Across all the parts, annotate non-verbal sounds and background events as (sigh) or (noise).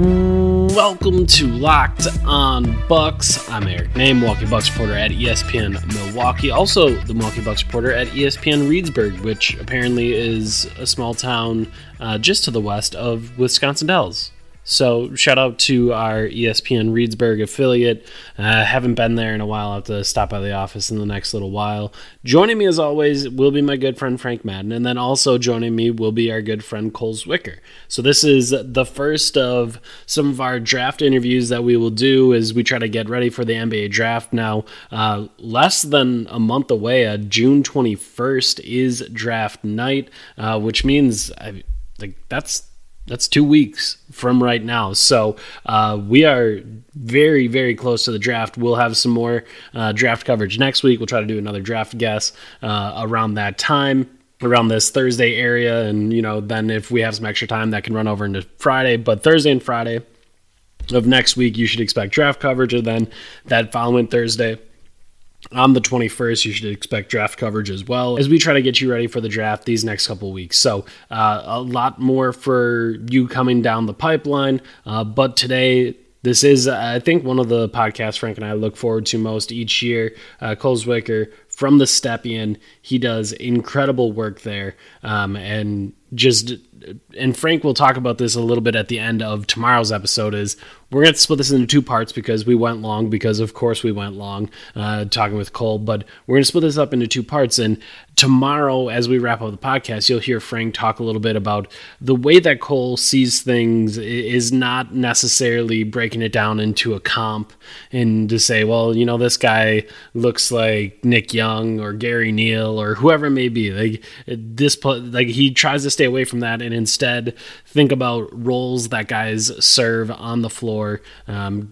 Welcome to Locked On Bucks. I'm Eric Nehm, Milwaukee Bucks reporter at ESPN Milwaukee. Also, the Milwaukee Bucks reporter at ESPN Reedsburg, which apparently is a small town uh, just to the west of Wisconsin Dells. So, shout out to our ESPN Reedsburg affiliate. Uh, haven't been there in a while. I'll have to stop by the office in the next little while. Joining me, as always, will be my good friend Frank Madden. And then also joining me will be our good friend Cole Zwicker. So, this is the first of some of our draft interviews that we will do as we try to get ready for the NBA draft. Now, uh, less than a month away, uh, June 21st is draft night, uh, which means I, like that's that's two weeks from right now. So uh, we are very, very close to the draft. We'll have some more uh, draft coverage next week. We'll try to do another draft guess uh, around that time. Around this Thursday area, and you know, then if we have some extra time, that can run over into Friday. But Thursday and Friday of next week, you should expect draft coverage, and then that following Thursday, on the 21st you should expect draft coverage as well as we try to get you ready for the draft these next couple weeks so uh, a lot more for you coming down the pipeline uh, but today this is i think one of the podcasts frank and i look forward to most each year uh, cole zwicker from the Stepien. He does incredible work there. Um, and just, and Frank will talk about this a little bit at the end of tomorrow's episode. Is we're going to split this into two parts because we went long, because of course we went long uh, talking with Cole, but we're going to split this up into two parts. And tomorrow, as we wrap up the podcast, you'll hear Frank talk a little bit about the way that Cole sees things is not necessarily breaking it down into a comp and to say, well, you know, this guy looks like Nick Young or Gary Neal or whoever it may be. Like this, like he tries to stay away from that and instead think about roles that guys serve on the floor. Um,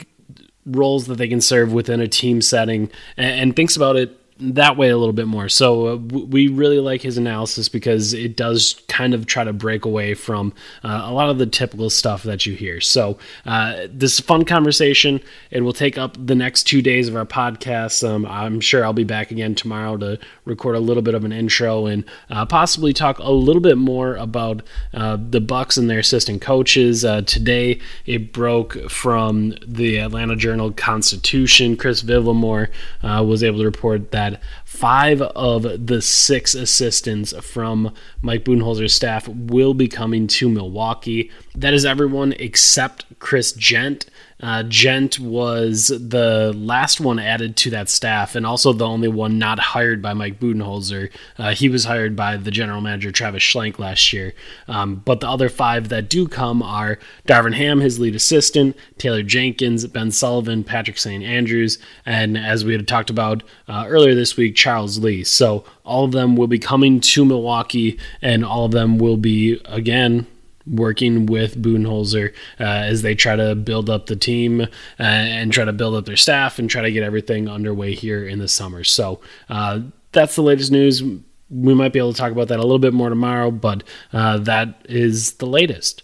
roles that they can serve within a team setting and, and thinks about it that way a little bit more. So uh, we really like his analysis because it does kind of try to break away from uh, a lot of the typical stuff that you hear. So uh, this fun conversation. It will take up the next two days of our podcast. Um, I'm sure I'll be back again tomorrow to record a little bit of an intro and uh, possibly talk a little bit more about uh, the Bucks and their assistant coaches. Uh, today it broke from the Atlanta Journal Constitution. Chris Vivlamore uh, was able to report that five of the six assistants from Mike Budenholzer's staff will be coming to Milwaukee. That is everyone except Chris Jent. Uh, Jent was the last one added to that staff, and also the only one not hired by Mike Budenholzer. Uh, he was hired by the general manager Travis Schlenk last year. Um, but the other five that do come are Darvin Ham, his lead assistant, Taylor Jenkins, Ben Sullivan, Patrick St. Andrews, and as we had talked about uh, earlier this week, Charles Lee. So all of them will be coming to Milwaukee, and all of them will be again working with Budenholzer uh, as they try to build up the team uh, and try to build up their staff and try to get everything underway here in the summer. So uh, that's the latest news. We might be able to talk about that a little bit more tomorrow, but uh, that is the latest.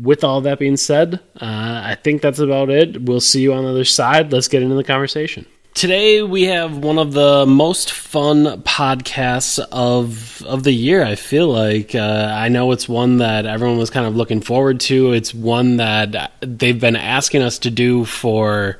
With all that being said, uh, I think that's about it. We'll see you on the other side. Let's get into the conversation. Today we have one of the most fun podcasts of of the year. I feel like uh, I know it's one that everyone was kind of looking forward to. It's one that they've been asking us to do for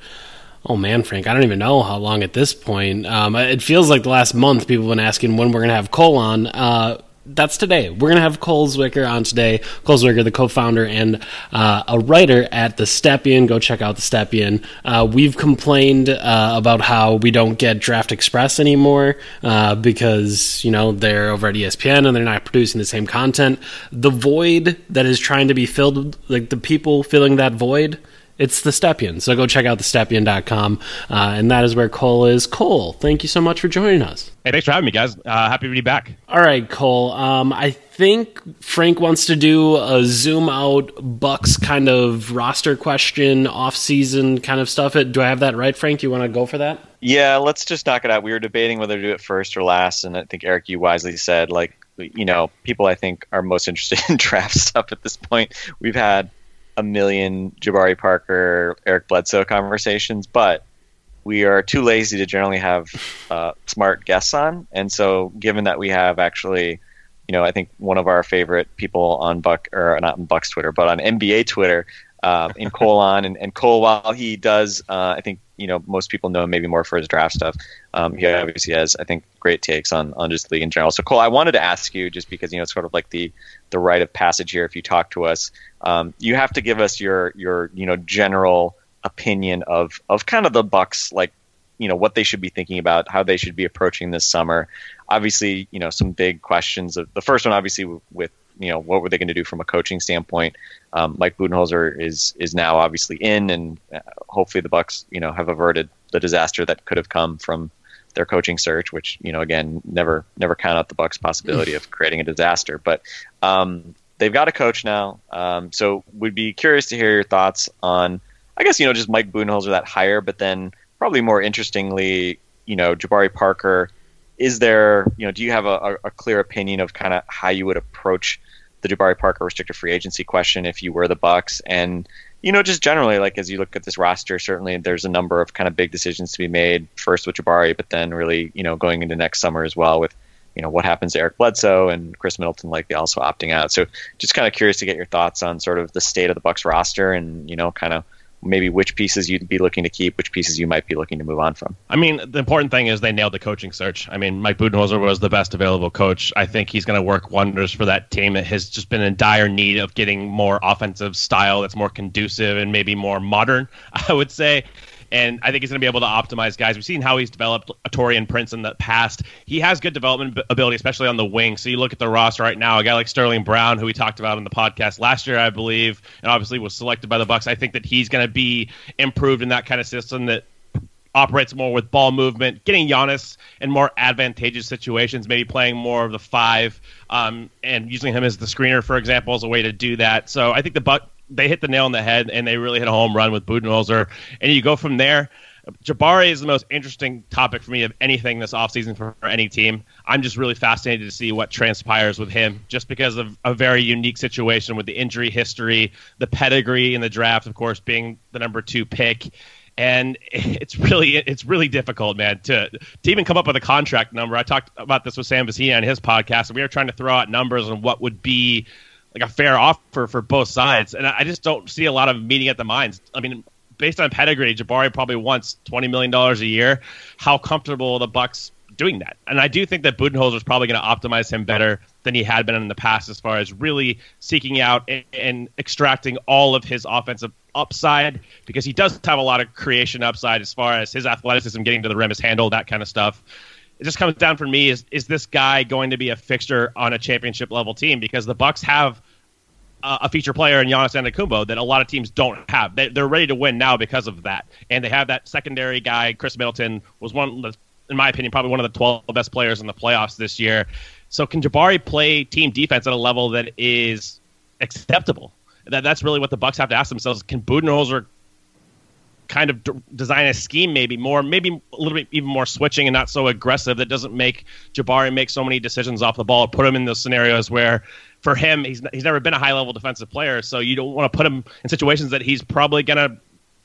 oh man, Frank, I don't even know how long at this point. Um, it feels like the last month people have been asking when we're going to have Cole on. Uh, that's today. We're going to have Cole Zwicker on today. Cole Zwicker, the co-founder and uh, a writer at the Stepien. Go check out the Stepien. Uh, we've complained uh, about how we don't get Draft Express anymore uh, because you know they're over at ESPN and they're not producing the same content. The void that is trying to be filled, like the people filling that void it's the Stepien. So go check out thestepien.com. Uh, and that is where Cole is. Cole, thank you so much for joining us. Hey, thanks for having me, guys. Uh, happy to be back. All right, Cole. Um, I think Frank wants to do a zoom out Bucks kind of roster question, off season kind of stuff. Do I have that right, Frank? Do you want to go for that? Yeah, let's just knock it out. We were debating whether to do it first or last, and I think Eric, you wisely said like you know people I think are most interested (laughs) in draft stuff at this point. We've had a million Jabari Parker, Eric Bledsoe conversations, but we are too lazy to generally have uh, smart guests on. And so, given that we have actually, you know, I think one of our favorite people on Buck or not on Bucks Twitter, but on NBA Twitter, uh, in (laughs) Cole on, and, and Cole, while he does, uh, I think you know most people know him maybe more for his draft stuff. Um, he obviously has, I think, great takes on on just the league in general. So Cole, I wanted to ask you just because you know it's sort of like the the rite of passage here. If you talk to us, um, you have to give us your your you know general opinion of of kind of the Bucks like you know what they should be thinking about, how they should be approaching this summer. Obviously, you know some big questions. Of, the first one, obviously, with you know what were they going to do from a coaching standpoint. Um, Mike Budenholzer is is now obviously in, and uh, hopefully the Bucks you know have averted the disaster that could have come from their coaching search, which you know again never never count out the Bucks possibility of creating a disaster. But um, they've got a coach now, um, so we'd be curious to hear your thoughts on, I guess you know just Mike Budenholzer that hire, but then probably more interestingly, you know Jabari Parker. Is there, you know, do you have a, a clear opinion of kind of how you would approach the Jabari Parker restricted free agency question if you were the Bucks, and you know, just generally, like as you look at this roster, certainly there's a number of kind of big decisions to be made. First with Jabari, but then really, you know, going into next summer as well with, you know, what happens to Eric Bledsoe and Khris Middleton likely also opting out. So, just kind of curious to get your thoughts on sort of the state of the Bucks roster and you know, kind of maybe which pieces you'd be looking to keep, which pieces you might be looking to move on from. I mean, the important thing is they nailed the coaching search. I mean, Mike Budenholzer was the best available coach. I think he's going to work wonders for that team that has just been in dire need of getting more offensive style that's more conducive and maybe more modern, (laughs) I would say and I think he's going to be able to optimize guys. We've seen how he's developed Taurean Prince in the past. He has good development ability, especially on the wing. So you look at the roster right now, a guy like Sterling Brown, who we talked about in the podcast last year, I believe, and obviously was selected by the Bucks. I think that he's going to be improved in that kind of system that operates more with ball movement, getting Giannis in more advantageous situations, maybe playing more of the five, um, and using him as the screener, for example, as a way to do that. So I think the Buck they hit the nail on the head and they really hit a home run with Budenholzer. And you go from there. Jabari is the most interesting topic for me of anything this offseason for, for any team. I'm just really fascinated to see what transpires with him, just because of a very unique situation with the injury history, the pedigree in the draft, of course, being the number two pick and (laughs) it's really it's really difficult, man, to to even come up with a contract number. I talked about this with Sam Vecenie on his podcast, and we were trying to throw out numbers on what would be like a fair offer for both sides, and I just don't see a lot of meeting at the minds. I mean, based on pedigree, Jabari probably wants twenty million dollars a year. How comfortable the Bucks doing that? And I do think that Budenholzer is probably going to optimize him better than he had been in the past, as far as really seeking out and, and extracting all of his offensive upside, because he does have a lot of creation upside as far as his athleticism, getting to the rim, his handle, that kind of stuff it just comes down for me is is this guy going to be a fixture on a championship level team because the Bucks have a feature player in Giannis Antetokounmpo that a lot of teams don't have. They, are ready to win now because of that, and they have that secondary guy. Khris Middleton was one, in my opinion, probably one of the 12 best players in the playoffs this year. So can Jabari play team defense at a level that is acceptable? That that's really what the Bucks have to ask themselves. Can Budenholzer kind of d- design a scheme maybe more maybe a little bit even more switching and not so aggressive that doesn't make Jabari make so many decisions off the ball put him in those scenarios where for him he's he's never been a high level defensive player so you don't want to put him in situations that he's probably to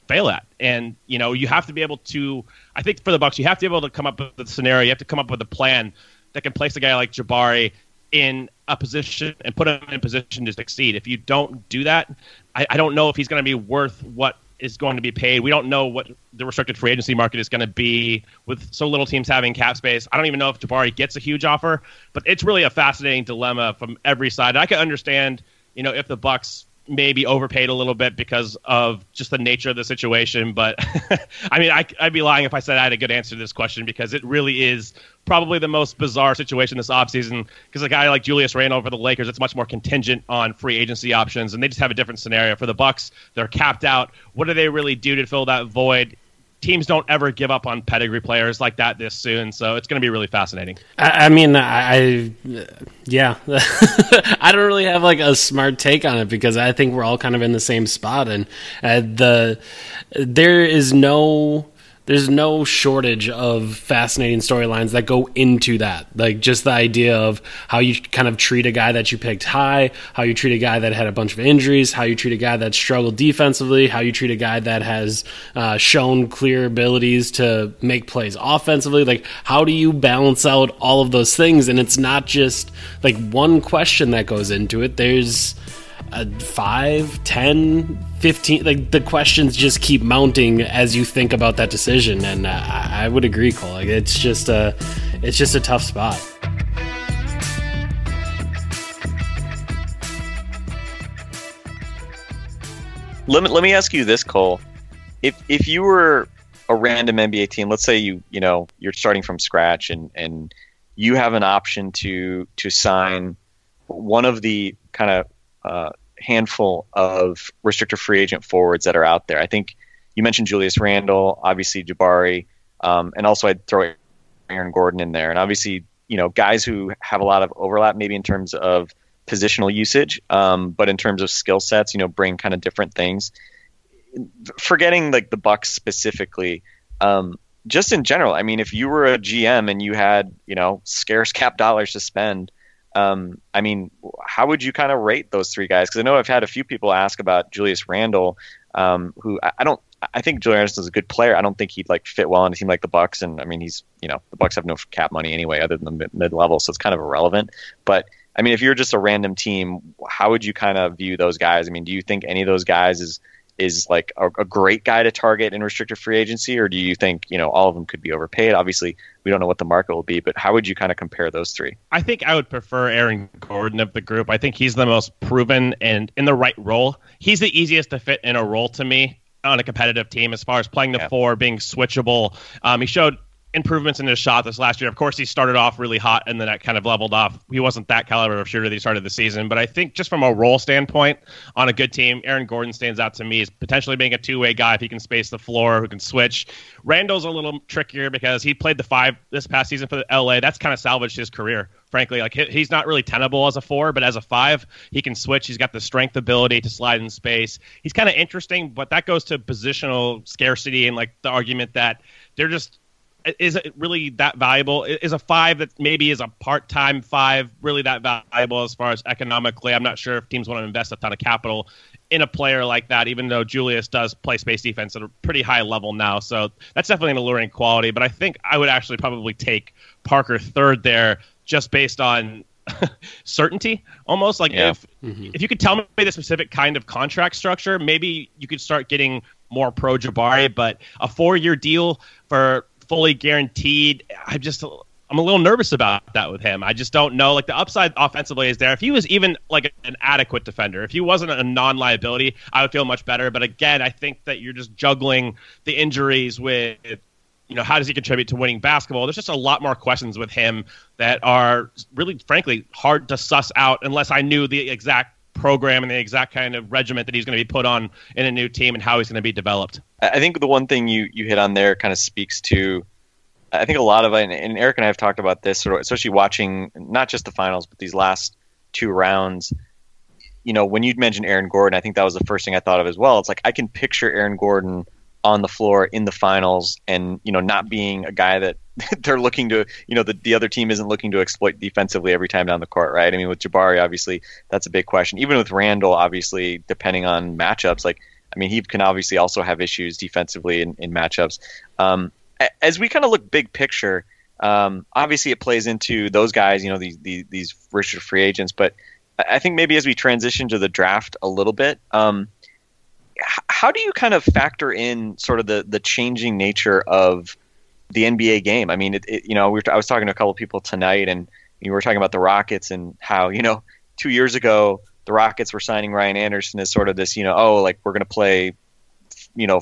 fail at and you know you have to be able to I think for the Bucks you have to be able to come up with a scenario you have to come up with a plan that can place a guy like Jabari in a position and put him in a position to succeed. If you don't do that, I, I don't know if he's going to be worth what is going to be paid. We don't know what the restricted free agency market is going to be with so little teams having cap space. I don't even know if Jabari gets a huge offer, but it's really a fascinating dilemma from every side. I can understand, you know, if the Bucks maybe overpaid a little bit because of just the nature of the situation. But (laughs) I mean, I, would be lying if I said I had a good answer to this question because it really is probably the most bizarre situation this offseason. Because a guy like Julius Randle for the Lakers, it's much more contingent on free agency options, and they just have a different scenario. For the Bucks, they're capped out. What do they really do to fill that void? Teams don't ever give up on pedigree players like that this soon. So it's going to be really fascinating. I, I mean, I, I yeah, (laughs) I don't really have like a smart take on it because I think we're all kind of in the same spot, and uh, the there is no there's no shortage of fascinating storylines that go into that. Like just the idea of how you kind of treat a guy that you picked high, how you treat a guy that had a bunch of injuries, how you treat a guy that struggled defensively, how you treat a guy that has uh, shown clear abilities to make plays offensively. Like how do you balance out all of those things? And it's not just like one question that goes into it. There's a 5, 10, 15 like the questions just keep mounting as you think about that decision and uh, I, I would agree Cole. Like it's just a it's just a tough spot. Let me, let me ask you this Cole. If if you were a random NBA team let's say you you know you're starting from scratch and and you have an option to to sign one of the kind of handful of restricted free agent forwards that are out there. I think you mentioned Julius Randle, obviously Jabari, um, and also I'd throw Aaron Gordon in there. And obviously, you know, guys who have a lot of overlap, maybe in terms of positional usage, um, but in terms of skill sets, you know, bring kind of different things. Forgetting like the Bucks specifically, um, just in general. I mean, if you were a GM and you had you know scarce cap dollars to spend, um, I mean, how would you kind of rate those three guys? Because I know I've had a few people ask about Julius Randle, um, who I, I, don't. I think Julius is a good player. I don't think he'd like fit well in a team like the Bucks. And I mean, he's you know the Bucks have no cap money anyway, other than the mid level, so it's kind of irrelevant. But I mean, if you're just a random team, how would you kind of view those guys? I mean, do you think any of those guys is is like a, a, great guy to target in restricted free agency, or do you think you know all of them could be overpaid? Obviously, we don't know what the market will be, but how would you kind of compare those three? I think I would prefer Aaron Gordon of the group. I think he's the most proven and in the right role. He's the easiest to fit in a role to me on a competitive team as far as playing the yeah. four, being switchable. Um, he showed improvements in his shot this last year. Of course, he started off really hot and then that kind of leveled off. He wasn't that caliber of shooter that he started the season, but I think just from a role standpoint on a good team, Aaron Gordon stands out to me as potentially being a two way guy if he can space the floor, who can switch. Randle's a little trickier because he played the five this past season for the LA. That's kind of salvaged his career. Frankly, like he's not really tenable as a four, but as a five, he can switch. He's got the strength ability to slide in space. He's kind of interesting, but that goes to positional scarcity and like the argument that they're just is it really that valuable? Is a five that maybe is a part time five really that valuable as far as economically? I'm not sure if teams want to invest a ton of capital in a player like that, even though Julius does play space defense at a pretty high level now. So that's definitely an alluring quality. But I think I would actually probably take Parker third there just based on (laughs) certainty almost like yeah. if mm-hmm. if you could tell me the specific kind of contract structure maybe you could start getting more pro Jabari but a 4 year deal for fully guaranteed. I'm just I'm a little nervous about that with him. I just don't know. Like the upside offensively is there. If he was even like an adequate defender, if he wasn't a non-liability, I would feel much better. But again, I think that you're just juggling the injuries with you know, how does he contribute to winning basketball? There's just a lot more questions with him that are really, frankly, hard to suss out unless I knew the exact program and the exact kind of regiment that he's going to be put on in a new team and how he's going to be developed. I think the one thing you, you hit on there kind of speaks to, I think a lot of and Eric and I have talked about this, sort of, especially watching not just the finals, but these last two rounds. You know, when you'd mentioned Aaron Gordon, I think that was the first thing I thought of as well. It's like I can picture Aaron Gordon on the floor in the finals and you know not being a guy that (laughs) they're looking to you know the, the other team isn't looking to exploit defensively every time down the court right? I mean with jabari obviously that's a big question. Even with randle obviously depending on matchups like i mean he can obviously also have issues defensively in, in matchups. Um, as we kind of look big picture um, obviously it plays into those guys you know these these, these free agents but i think maybe as we transition to the draft a little bit um, how do you kind of factor in sort of the the changing nature of the NBA game? I mean, it, it, you know, we were, I was talking to a couple of people tonight, and you were talking about the Rockets and how you know two years ago the Rockets were signing Ryan Anderson as sort of this, you know, oh, like we're going to play, you know,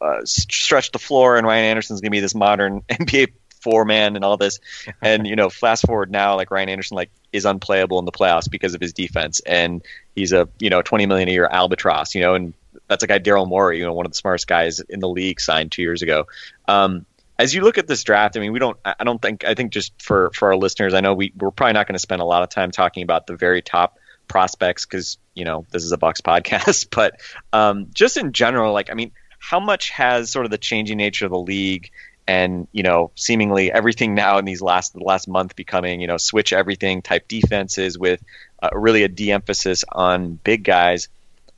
uh, stretch the floor, and Ryan Anderson's going to be this modern (laughs) NBA four man and all this. And you know, fast forward now, like Ryan Anderson, like is unplayable in the playoffs because of his defense, and he's a you know twenty million a year albatross. You know, and that's a guy Daryl Morey, you know, one of the smartest guys in the league, signed two years ago. Um, as you look at this draft, I mean, we don't. I don't think. I think just for for our listeners, I know we we're probably not going to spend a lot of time talking about the very top prospects because you know this is a Bucks (laughs) podcast. But um, just in general, like I mean, how much has sort of the changing nature of the league and you know seemingly everything (laughs) now in these last the last month becoming you know switch everything type defenses with uh, really a de-emphasis on big guys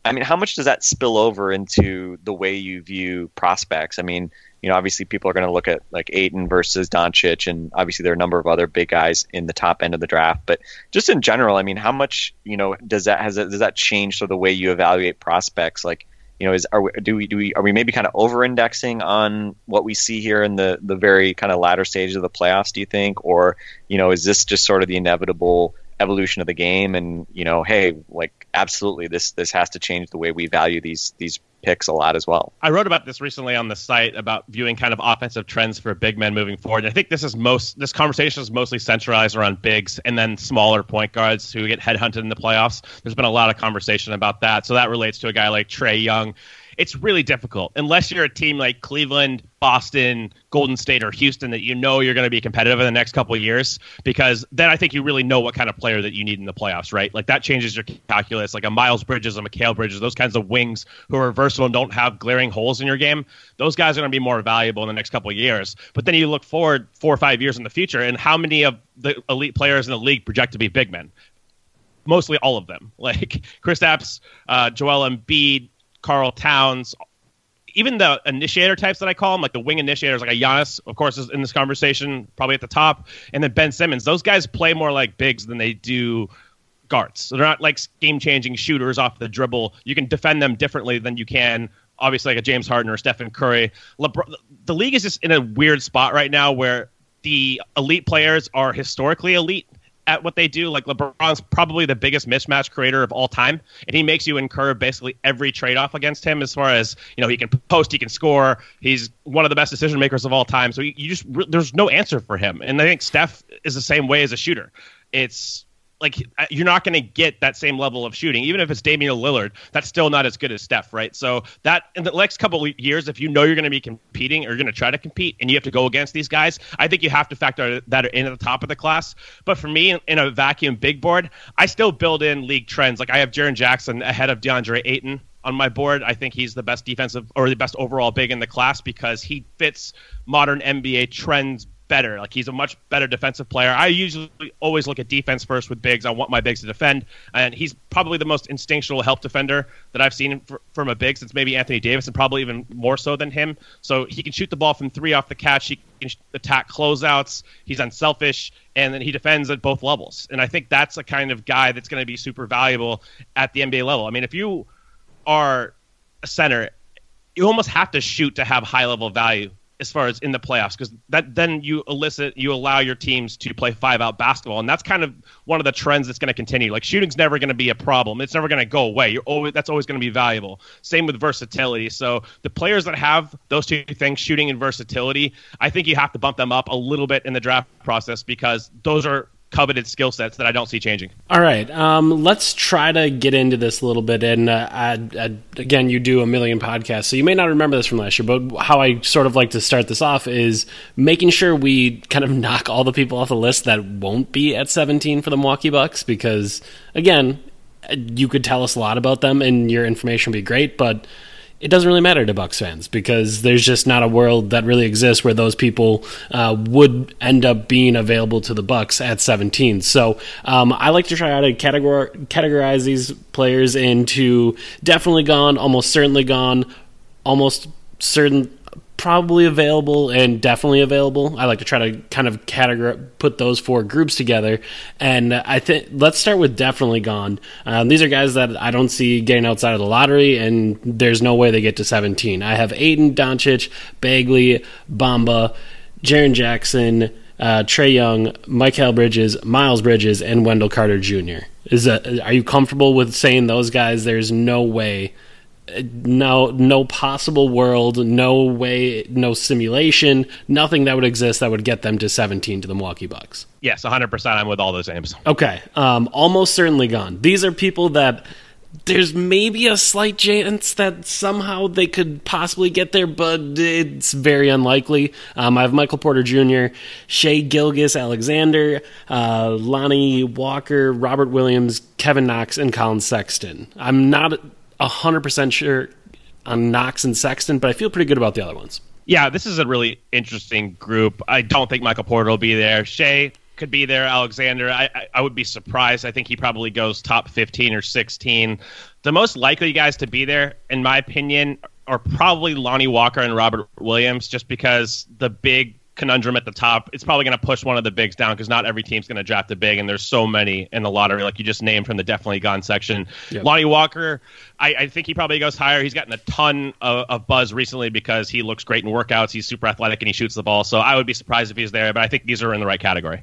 i mean how much does that spill over into the way you view prospects i mean you know obviously people are going to look at like Ayton versus Doncic and obviously there are a number of other big guys in the top end of the draft but just in general i mean how much you know does that has that, does that change so the way you evaluate prospects like you know, is are we, do we do we are we maybe kind of over indexing on what we see here in the the very kind of latter stages of the playoffs? Do you think, or you know, is this just sort of the inevitable evolution of the game? And you know, hey, like absolutely, this this has to change the way we value these these picks a lot as well. I wrote about this recently on the site about viewing kind of offensive trends for big men moving forward. And I think this is most this conversation is mostly centralized around bigs and then smaller point guards who get headhunted in the playoffs. There's been a lot of conversation about that. So that relates to a guy like Trae Young it's really difficult unless you're a team like Cleveland, Boston, Golden State, or Houston that you know you're going to be competitive in the next couple years. Because then I think you really know what kind of player that you need in the playoffs, right? Like that changes your calculus. Like a Miles Bridges, a Mikal Bridges, those kinds of wings who are versatile and don't have glaring holes in your game. Those guys are going to be more valuable in the next couple years. But then you look forward four or five years in the future, and how many of the elite players in the league project to be big men? Mostly all of them, (laughs) like Kristaps, uh, Joel Embiid, Karl Towns, even the initiator types that I call them, like the wing initiators, like a Giannis, of course, is in this conversation, probably at the top, and then Ben Simmons. Those guys play more like bigs than they do guards. So they're not like game changing shooters off the dribble. You can defend them differently than you can, obviously, like a James Harden or Stephen Curry. LeBron, the league is just in a weird spot right now where the elite players are historically elite at what they do. Like LeBron's probably the biggest mismatch creator of all time, and he makes you incur basically every trade off against him. As far as you know, he can post, he can score. He's one of the best decision makers of all time. So you, just there's no answer for him. And I think Steph is the same way as a shooter. It's like you're not going to get that same level of shooting, even if it's Damian Lillard. That's still not as good as Steph, right? So that in the next couple of years, if you know you're going to be competing or you're going to try to compete, and you have to go against these guys, I think you have to factor that in at the top of the class. But for me, in a vacuum big board, I still build in league trends. Like I have Jaren Jackson ahead of DeAndre Ayton on my board. I think he's the best defensive or the best overall big in the class because he fits modern NBA trends better. Like he's a much better defensive player. I usually always look at defense first with bigs. I want my bigs to defend, and he's probably the most instinctual help defender that I've seen from a big since maybe Anthony Davis, and probably even more so than him. So he can shoot the ball from three off the catch. He can attack closeouts. He's unselfish, and then he defends at both levels. And I think that's a kind of guy that's going to be super valuable at the NBA level. I mean, if you are a center, you almost have to shoot to have high level value as far as in the playoffs because that then you elicit you allow your teams to play five out basketball and that's kind of one of the trends that's going to continue. Like shooting's never going to be a problem. It's never going to go away. You're always that's always going to be valuable. Same with versatility. So the players that have those two things shooting and versatility i think you have to bump them up a little bit in the draft process because those are coveted skill sets that I don't see changing. All right, um, let's try to get into this a little bit. And uh, I, I, again, you do a million podcasts, so you may not remember this from last year. But how I sort of like to start this off is making sure we kind of (laughs) knock all the people off the list that won't be at 17 for the Milwaukee Bucks, because again, you could tell us a lot about them, and your information would be great, but it doesn't really matter to Bucks fans because there's just not a world that really exists where those people uh, would end up being available to the Bucks at 17. So um, I like to try out to categor- categorize these players into definitely gone, almost certainly gone, almost certain probably available and definitely available. I like to try to kind of categorize, put those four groups together. And I think let's start with definitely gone. Um, these are guys that I don't see getting outside of the lottery, and there's no way they get to 17. I have Ayton, Doncic, Bagley, Bamba, Jaren Jackson, uh, Trae Young, Mikal Bridges, Miles Bridges, and Wendell Carter Jr. Is that, are you comfortable with saying those guys? There's no way no no possible world, no way, no simulation, nothing that would exist that would get them to 17 to the Milwaukee Bucks. Yes, 100%. I'm with all those names. Okay, um, almost certainly gone. These are people that there's maybe a slight chance that somehow they could possibly get there, but it's very unlikely. Um, I have Michael Porter Jr., Shai Gilgeous-Alexander, uh, Lonnie Walker, Robert Williams, Kevin Knox, and Collin Sexton. I'm not 100% sure on Knox and Sexton, but I feel pretty good about the other ones. Yeah, this is a really interesting group. I don't think Michael Porter will be there. Shai could be there. Alexander, I, I, I would be surprised. I think he probably goes top 15 or 16. The most likely guys to be there, in my opinion, are probably Lonnie Walker and Robert Williams, just because the big conundrum at the top. It's probably going to push one of the bigs down because not every team's going to draft a big, and there's so many in the lottery, like you just named from the definitely gone section. Yep. Lonnie Walker, I, I, think he probably goes higher. He's gotten a ton of, of, buzz recently because he looks great in workouts. He's super athletic and he shoots the ball. So I would be surprised if he's there, but I think these are in the right category.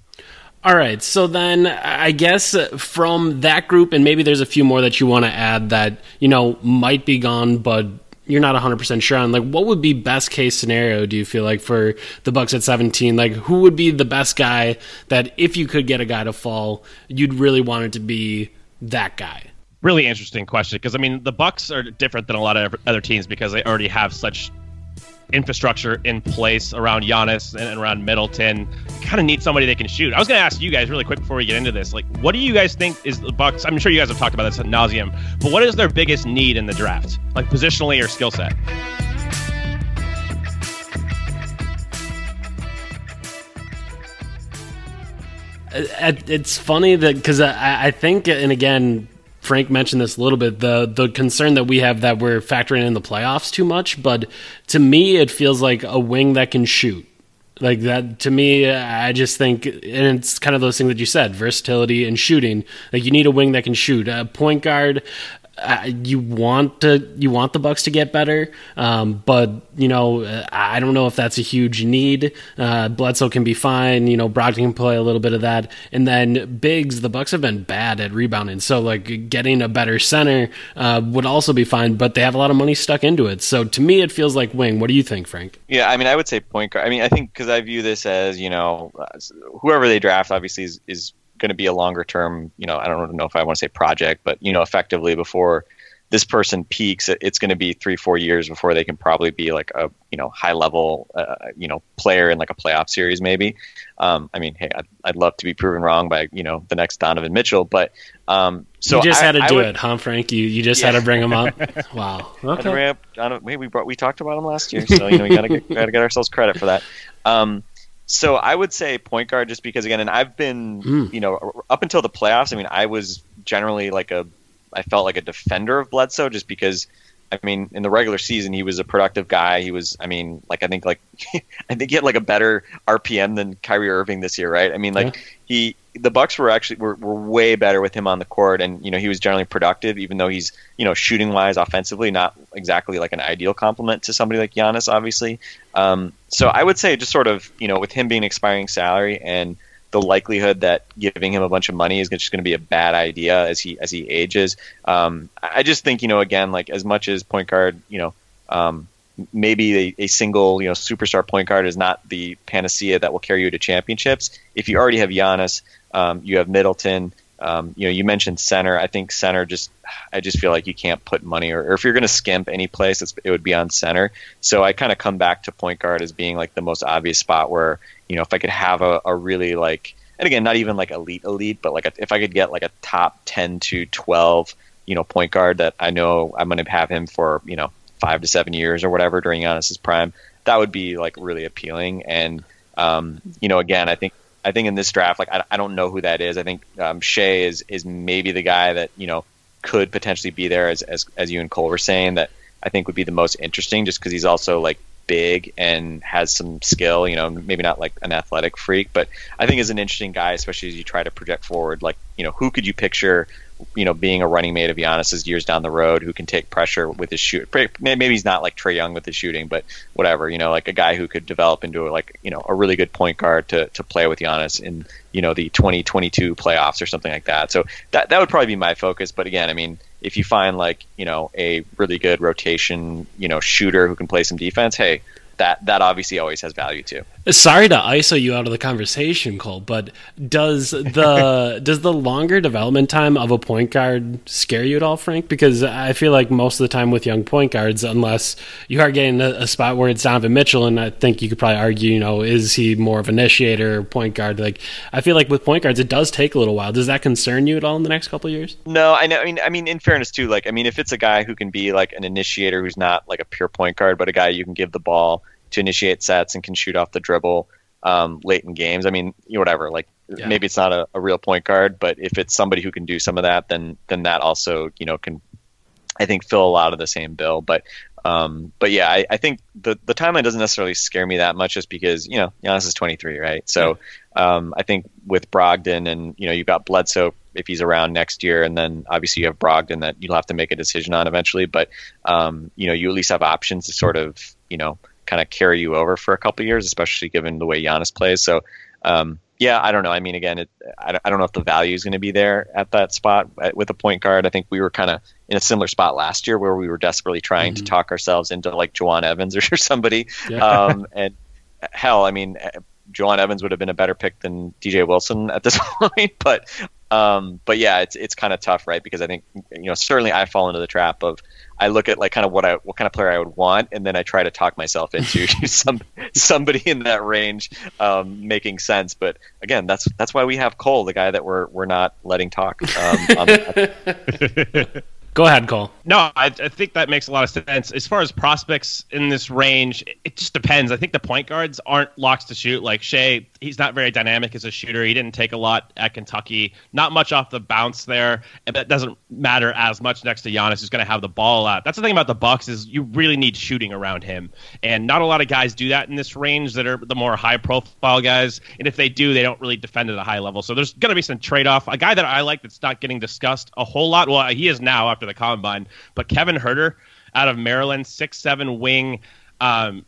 All right, so then I guess from that group, and maybe there's a few more that you want to add that you know might be gone, but you're not 100% sure on like what would be best case scenario do you feel like for the bucks at 17 like who would be the best guy that if you could get a guy to fall you'd really want it to be that guy? Really interesting question because i mean the bucks are different than a lot of other teams because they already have such infrastructure in place around Giannis and around Middleton. Kind of need somebody they can shoot. I was going to ask you guys really quick before we get into this, like, what do you guys think is the Bucks? I'm sure you guys have talked about this at nauseum, but what is their biggest need in the draft, like positionally or skill set? It's funny that because I, I think, and again, Frank mentioned this a little bit the the concern that we have that we're factoring in the playoffs too much, but to me it feels like a wing that can shoot. Like that to me, I just think, and it's kind of those things that you said: versatility and shooting. Like you need a wing that can shoot. A point guard, uh, you want to you want the Bucks to get better, um, but you know I don't know if that's a huge need. Uh, Bledsoe can be fine. You know Brogdon can play a little bit of that, and then bigs. The Bucks have been bad at rebounding, so like getting a better center uh, would also be fine. But they have a lot of money stuck into it, so to me it feels like wing. What do you think, Frank? Yeah, I mean I would say point guard. I mean I think because I view this as you know whoever they draft obviously is, is going to be a longer term, you know, I don't know if I want to say project, but you know, effectively before this person peaks, it's going to be three, four years before they can probably be like a you know high level uh, you know player in like a playoff series maybe. Um, I mean, hey, I'd, I'd, love to be proven wrong by you know the next Donovan Mitchell, but um, so you just I, had to I do would, it, huh, Frank? You you just yeah. had to bring him up. (laughs) wow. Okay. We brought we talked about him last year, so you know we gotta get, (laughs) gotta get ourselves credit for that. Um, so I would say point guard just because again, and I've been mm. you know up until the playoffs. I mean, I was generally like a I felt like a defender of Bledsoe just because. I mean, in the regular season, he was a productive guy. He was, I mean, like I think, like (laughs) I think he had like a better RPM than Kyrie Irving this year, right? I mean, like yeah. he the Bucks were actually were, were way better with him on the court, and you know he was generally productive, even though he's you know shooting wise, offensively, not exactly like an ideal complement to somebody like Giannis, obviously. Um, so I would say just sort of you know with him being expiring salary and the likelihood that giving him a bunch of money is just going to be a bad idea as he as he ages. Um, I just think you know again like as much as point guard you know. Um, maybe a, a, single you know superstar point guard is not the panacea that will carry you to championships. If you already have Giannis, um, you have Middleton. Um, you know, you mentioned center. I think center just, I just feel like you can't put money, or, or if you're going to skimp any place, it would be on center. So I kind of come back to point guard as being like the most obvious spot where, you know, if I could have a, a really like, and again, not even like elite elite, but like a, if I could get like a top ten to twelve, you know, point guard that I know I'm going to have him for, you know, five to seven years or whatever during Giannis's prime, that would be like really appealing. And um, you know, again, I think I think in this draft, like I, I don't know who that is. I think um, Shai is is maybe the guy that you know could potentially be there, as as as you and Cole were saying that I think would be the most interesting, just because he's also like big and has some skill. You know, maybe not like an athletic freak, but I think is an interesting guy, especially as you try to project forward. Like, you know, who could you picture? You know, being a running mate of Giannis's years down the road, who can take pressure with his shoot. Maybe he's not like Trae Young with his shooting, but whatever. You know, like a guy who could develop into like you know a really good point guard to to play with Giannis in you know the 2022 playoffs or something like that. So that that would probably be my focus. But again, I mean, if you find like you know a really good rotation you know shooter who can play some defense, hey, that that obviously always has value too. Sorry to ISO you out of the conversation, Cole, but does the (laughs) does the longer development time of a point guard scare you at all, Frank? Because I feel like most of the time with young point guards, unless you are getting a, a spot where it's Donovan Mitchell, and I think you could probably argue, you know, is he more of an initiator point guard? Like I feel like with point guards, it does take a little while. Does that concern you at all in the next couple of years? No, I know. I mean, I mean, in fairness too, like I mean, if it's a guy who can be like an initiator who's not like a pure point guard, but a guy you can give the ball to initiate sets and can shoot off the dribble um, late in games. I mean, you whatever. Like yeah. maybe it's not a, a, real point guard, but if it's somebody who can do some of that, then then that also you know can I think fill a lot of the same bill. But um, but yeah, I, I, think the the timeline doesn't necessarily scare me that much, just because you know Giannis is 23, right? So um, I think with Brogdon and you know you've got Bledsoe if he's around next year, and then obviously you have Brogdon that you'll have to make a decision on eventually. But um, you know you at least have options to sort of you know kind of carry you over for a couple years, especially given the way Giannis plays. So, um, yeah, I don't know. I mean, again, it, I, I don't know if the value is going to be there at that spot with a point guard. I think we were kind of in a similar spot last year where we were desperately trying mm-hmm. to talk ourselves into like Jawun Evans (laughs) or somebody. Yeah. Um, and hell, I mean, Jawun Evans would have been a better pick than DJ Wilson at this (laughs) point, but um, but yeah, it's it's kind of tough, right? Because I think you know certainly I fall into the trap of I look at like kind of what I what kind of player I would want, and then I try to talk myself into (laughs) (laughs) some somebody in that range um, making sense. But again, that's that's why we have Cole, the guy that we're we're not letting talk. Um, Go ahead, Cole. No, I, I, think that makes a lot of sense. As far as prospects in this range, it just depends. I think the point guards aren't locks to shoot. Like Shai, he's not very dynamic as a shooter. He didn't take a lot at Kentucky. Not much off the bounce there. And that doesn't matter as much next to Giannis, who's going to have the ball out. That's the thing about the Bucks is you really need shooting around him, and not a lot of guys do that in this range that are the more high-profile guys. And if they do, they don't really defend at a high level. So there's going to be some trade-off. A guy that I like that's not getting discussed a whole lot. Well, he is now after the combine. But Kevin Huerter out of Maryland, six seven wing, um,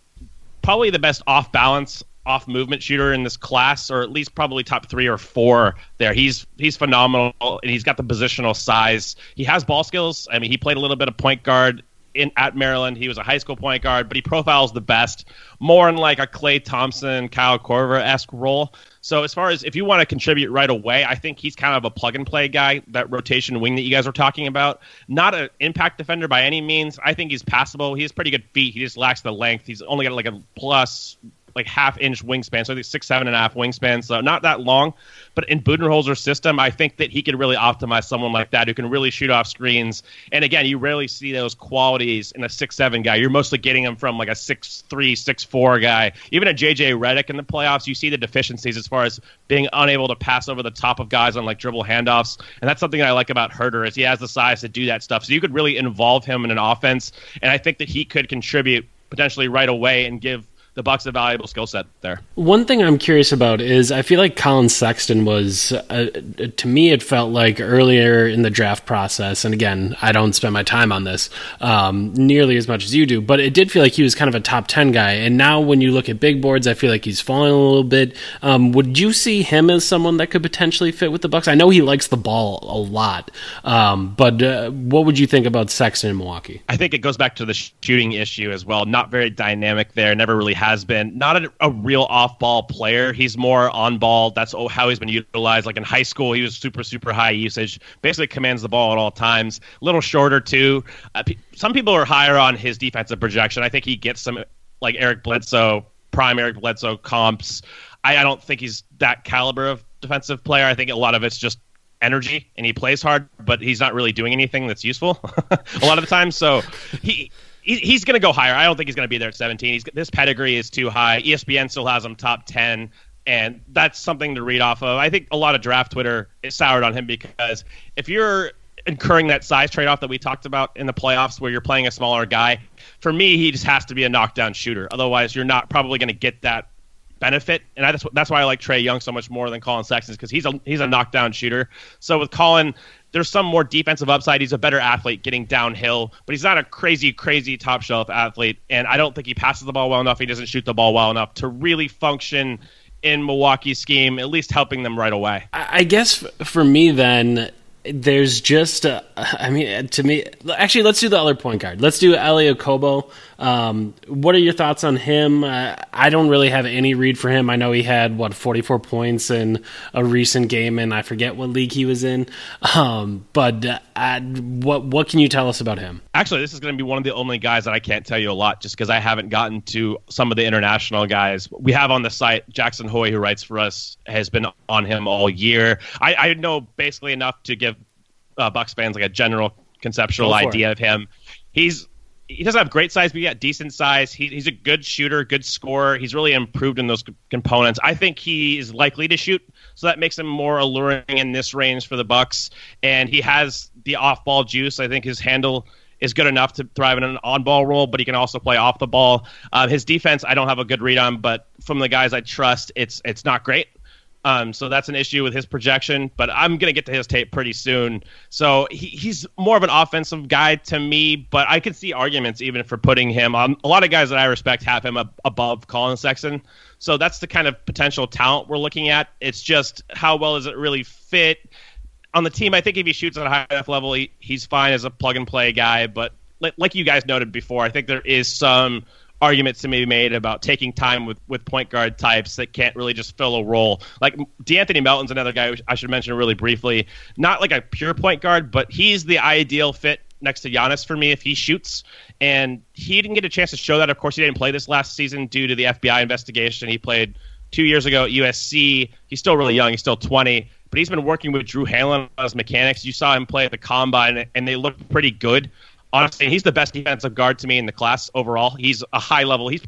probably the best off balance off movement shooter in this class, or at least probably top three or four there. He's he's phenomenal, and he's got the positional size. He has ball skills. I mean, he played a little bit of point guard in at Maryland. He was a high school point guard, but he profiles the best, more in like a Klay Thompson, Kyle Korver esque role. So as far as if you want to contribute right away, I think he's kind of a plug and play guy, that rotation wing that you guys were talking about. Not an impact defender by any means. I think he's passable. He has pretty good feet. He just lacks the length. He's only got like a plus like half inch wingspan, so I think six, seven and a half wingspan, so not that long. But in Budenholzer's system, I think that he could really optimize someone like that who can really shoot off screens. And again, you rarely see those qualities in a six seven guy. You're mostly getting them from like a six three, six four guy. Even a JJ Redick in the playoffs, you see the deficiencies as far as being unable to pass over the top of guys on like dribble handoffs. And that's something that I like about Huerter is he has the size to do that stuff. So you could really involve him in an offense, and I think that he could contribute potentially right away and give the Bucks a valuable skill set there. One thing I'm curious about is I feel like Collin Sexton was uh, to me it felt like earlier in the draft process, and again I don't spend my time on this um, nearly as much as you do, but it did feel like he was kind of a top ten guy. And now when you look at big boards, I feel like he's falling a little bit. Um, would you see him as someone that could potentially fit with the Bucks? I know he likes the ball a lot, um, but uh, what would you think about Sexton in Milwaukee? I think it goes back to the shooting issue as well. Not very dynamic there. Never really has been not a, a real off ball player. He's more on ball. That's how he's been utilized. Like in high school, he was super, super high usage. Basically commands the ball at all times. A little shorter, too. Uh, some people are higher on his defensive projection. I think he gets some, like Eric Bledsoe, prime Eric Bledsoe comps. I, I don't think he's that caliber of defensive player. I think a lot of it's just energy and he plays hard, but he's not really doing anything that's useful (laughs) a lot of the time. So he he's going to go higher. I don't think he's going to be there at 17. He's this pedigree is too high. ESPN still has him top 10, and that's something to read off of. I think a lot of draft Twitter is soured on him because if you're incurring that size trade off that we talked about in the playoffs where you're playing a smaller guy. For me, he just has to be a knockdown shooter. Otherwise, you're not probably going to get that benefit. And that's, that's why I like Trae Young so much more than Collin Sexton because he's a, he's a knockdown shooter. So with Collin, there's some more defensive upside. He's a better athlete getting downhill, but he's not a crazy, crazy top shelf athlete. And I don't think he passes the ball well enough. He doesn't shoot the ball well enough to really function in Milwaukee's scheme, at least helping them right away. I guess for me, then, there's just, uh, I mean, to me, actually, let's do the other point guard. Let's do Elie Okobo. Um, what are your thoughts on him? Uh, I don't really have any read for him. I know he had what 44 points in a recent game, and I forget what league he was in. (laughs) Um, but uh, what what can you tell us about him? Actually, this is going to be one of the only guys that I can't tell you a lot, just because I haven't gotten to some of the international guys we have on the site. Jackson Hoy, who writes for us, has been on him all year. I, I know basically enough to give uh, Bucks fans like a general conceptual idea it. of him. He's he doesn't have great size, but he got decent size. He, he's a good shooter, good scorer. He's really improved in those components. I think he is likely to shoot, so that makes him more alluring in this range for the Bucks. And he has the off-ball juice. I think his handle is good enough to thrive in an on-ball role, but he can also play off the ball. Uh, his defense, I don't have a good read on, but from the guys I trust, it's it's not great. Um, so that's an issue with his projection, but I'm going to get to his tape pretty soon. So he, he's more of an offensive guy to me, but I can see arguments even for putting him on. A lot of guys that I respect have him ab- above Collin Sexton. So that's the kind of potential talent we're looking at. It's just how well does it really fit on the team? I think if he shoots at a high enough level, he, he's fine as a plug and play guy. But like, like you guys noted before, I think there is some arguments to be made about taking time with, with point guard types that can't really just fill a role. Like De'Anthony Melton's another guy I should mention really briefly. Not like a pure point guard, but he's the ideal fit next to Giannis for me if he shoots. And he didn't get a chance to show that. Of course, he didn't play this last season due to the FBI investigation. He played two years ago at USC. He's still really young. He's still 20. But he's been working with Drew Hanlen on his mechanics. You saw him play at the combine, and they looked pretty good honestly, he's the best defensive guard to me in the class overall. He's a high level. He's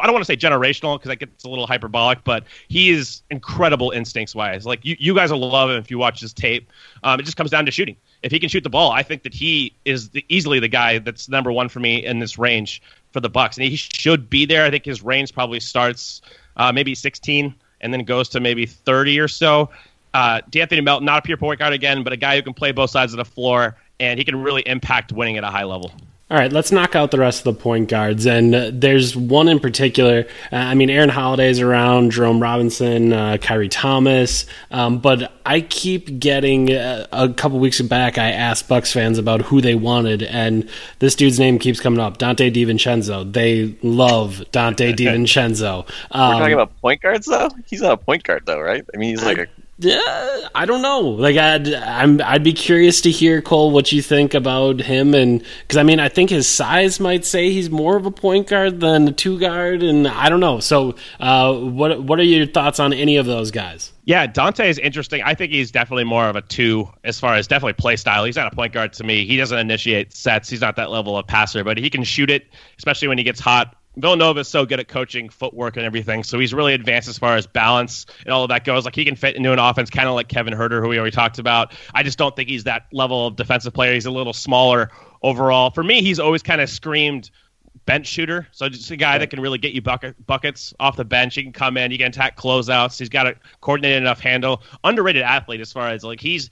I don't want to say generational because that gets a little hyperbolic, but he is incredible instincts wise. Like you, you guys will love him if you watch his tape. Um, it just comes down to shooting. If he can shoot the ball, I think that he is the, easily the guy that's number one for me in this range for the Bucks, and he should be there. I think his range probably starts uh, maybe 16 and then goes to maybe 30 or so. Uh, De'Anthony Melton, not a pure point guard again, but a guy who can play both sides of the floor and he can really impact winning at a high level. All right, let's knock out the rest of the point guards. And uh, there's one in particular. Uh, I mean, Aaron Holiday's around, Jerome Robinson, uh, Khyri Thomas. Um, but I keep getting uh, a couple weeks back. I asked Bucks fans about who they wanted, and this dude's name keeps coming up: Donte DiVincenzo. They love Donte (laughs) DiVincenzo. Um, We're talking about point guards, though. He's not a point guard, though, right? I mean, he's like a yeah, I don't know. Like I'd I'm I'd be curious to hear Cole what you think about him and because I mean I think his size might say he's more of a point guard than a two guard and I don't know. So uh, what what are your thoughts on any of those guys? Yeah, Donte is interesting. I think he's definitely more of a two as far as definitely play style. He's not a point guard to me. He doesn't initiate sets. He's not that level of passer, but he can shoot it, especially when he gets hot Villanova is so good at coaching footwork and everything, so he's really advanced as far as balance and all of that goes. Like he can fit into an offense, kind of like Kevin Huerter, who we already talked about. I just don't think he's that level of defensive player. He's a little smaller overall. For me, he's always kind of screamed bench shooter. So just a guy that can really get you bucket, buckets off the bench. He can come in, he can attack closeouts. He's got a coordinated enough handle. Underrated athlete as far as like he's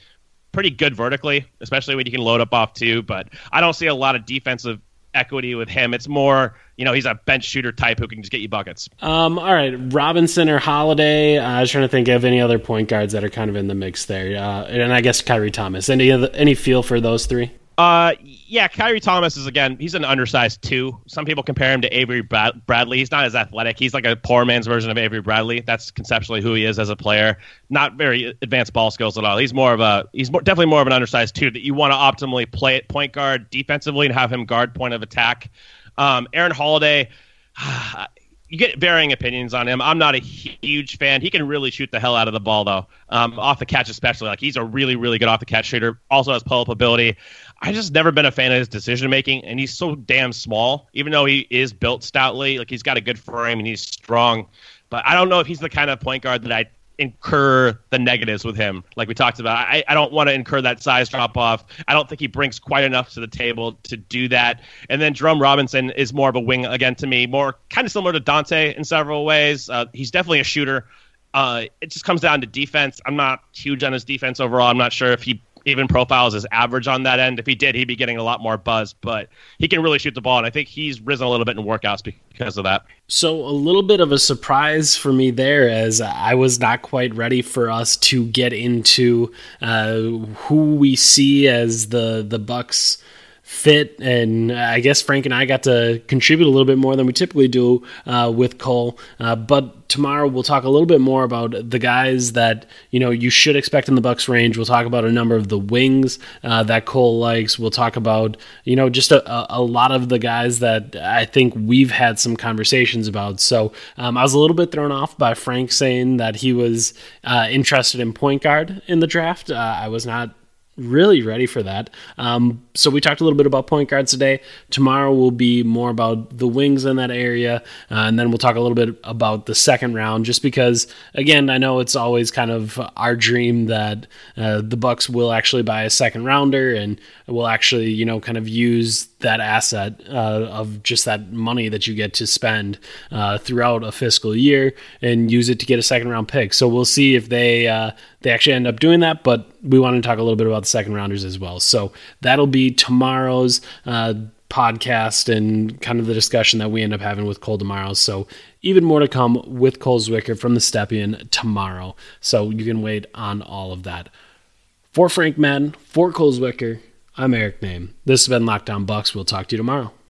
pretty good vertically, especially when you can load up off two. But I don't see a lot of defensive equity with him. It's more, you know, he's a bench shooter type who can just get you buckets. Um, all right, Robinson or Holiday. Uh, I was trying to think of any other point guards that are kind of in the mix there, uh, and I guess Khyri Thomas. Any any feel for those three? Uh, yeah, Khyri Thomas is again. He's an undersized two. Some people compare him to Avery Brad- Bradley. He's not as athletic. He's like a poor man's version of Avery Bradley. That's conceptually who he is as a player. Not very advanced ball skills at all. He's more of a. He's more, definitely more of an undersized two that you want to optimally play at point guard defensively and have him guard point of attack. Um, Aaron Holiday. (sighs) you get varying opinions on him. I'm not a huge fan. He can really shoot the hell out of the ball, though, um, off the catch especially. Like he's a really, really good off the catch shooter. Also has pull up ability. I just never been a fan of his decision making, and he's so damn small. Even though he is built stoutly, like he's got a good frame and he's strong, but I don't know if he's the kind of point guard that I incur the negatives with him, like we talked about. I, I don't want to incur that size drop off. I don't think he brings quite enough to the table to do that. And then Jerome Robinson is more of a wing again to me, more kind of similar to Donte in several ways. Uh, he's definitely a shooter. Uh, it just comes down to defense. I'm not huge on his defense overall. I'm not sure if he even profiles as average on that end. If he did, he'd be getting a lot more buzz, but he can really shoot the ball. And I think he's risen a little bit in workouts because of that. So, a little bit of a surprise for me there, as I was not quite ready for us to get into uh, who we see as the, the Bucks fit and i guess frank and i got to contribute a little bit more than we typically do uh, with cole. Uh, but tomorrow we'll talk a little bit more about the guys that you know you should expect in the bucks range. We'll talk about a number of the wings uh, that cole likes. We'll talk about you know just a, a, lot of the guys that i think we've had some conversations about. So um, i was a little bit thrown off by frank saying that he was uh, interested in point guard in the draft. Uh, i was not really ready for that. Um, so we talked a little bit about point guards today. Tomorrow will be more about the wings in that area, uh, and then we'll talk a little bit about the second round. Just because, again, I know it's always kind of our dream that uh, the Bucks will actually buy a second rounder and will actually, you know, kind of use that asset uh, of just that money that you get to spend uh, throughout a fiscal year and use it to get a second round pick. So we'll see if they uh, they actually end up doing that. But we want to talk a little bit about the second rounders as well. So that'll be tomorrow's uh, podcast and kind of the discussion that we end up having with Cole tomorrow. So even more to come with Cole Zwicker from the Stepien tomorrow. So you can wait on all of that. For Frank Madden, for Cole Zwicker, I'm Eric Nehm. This has been Locked On Bucks. We'll talk to you tomorrow.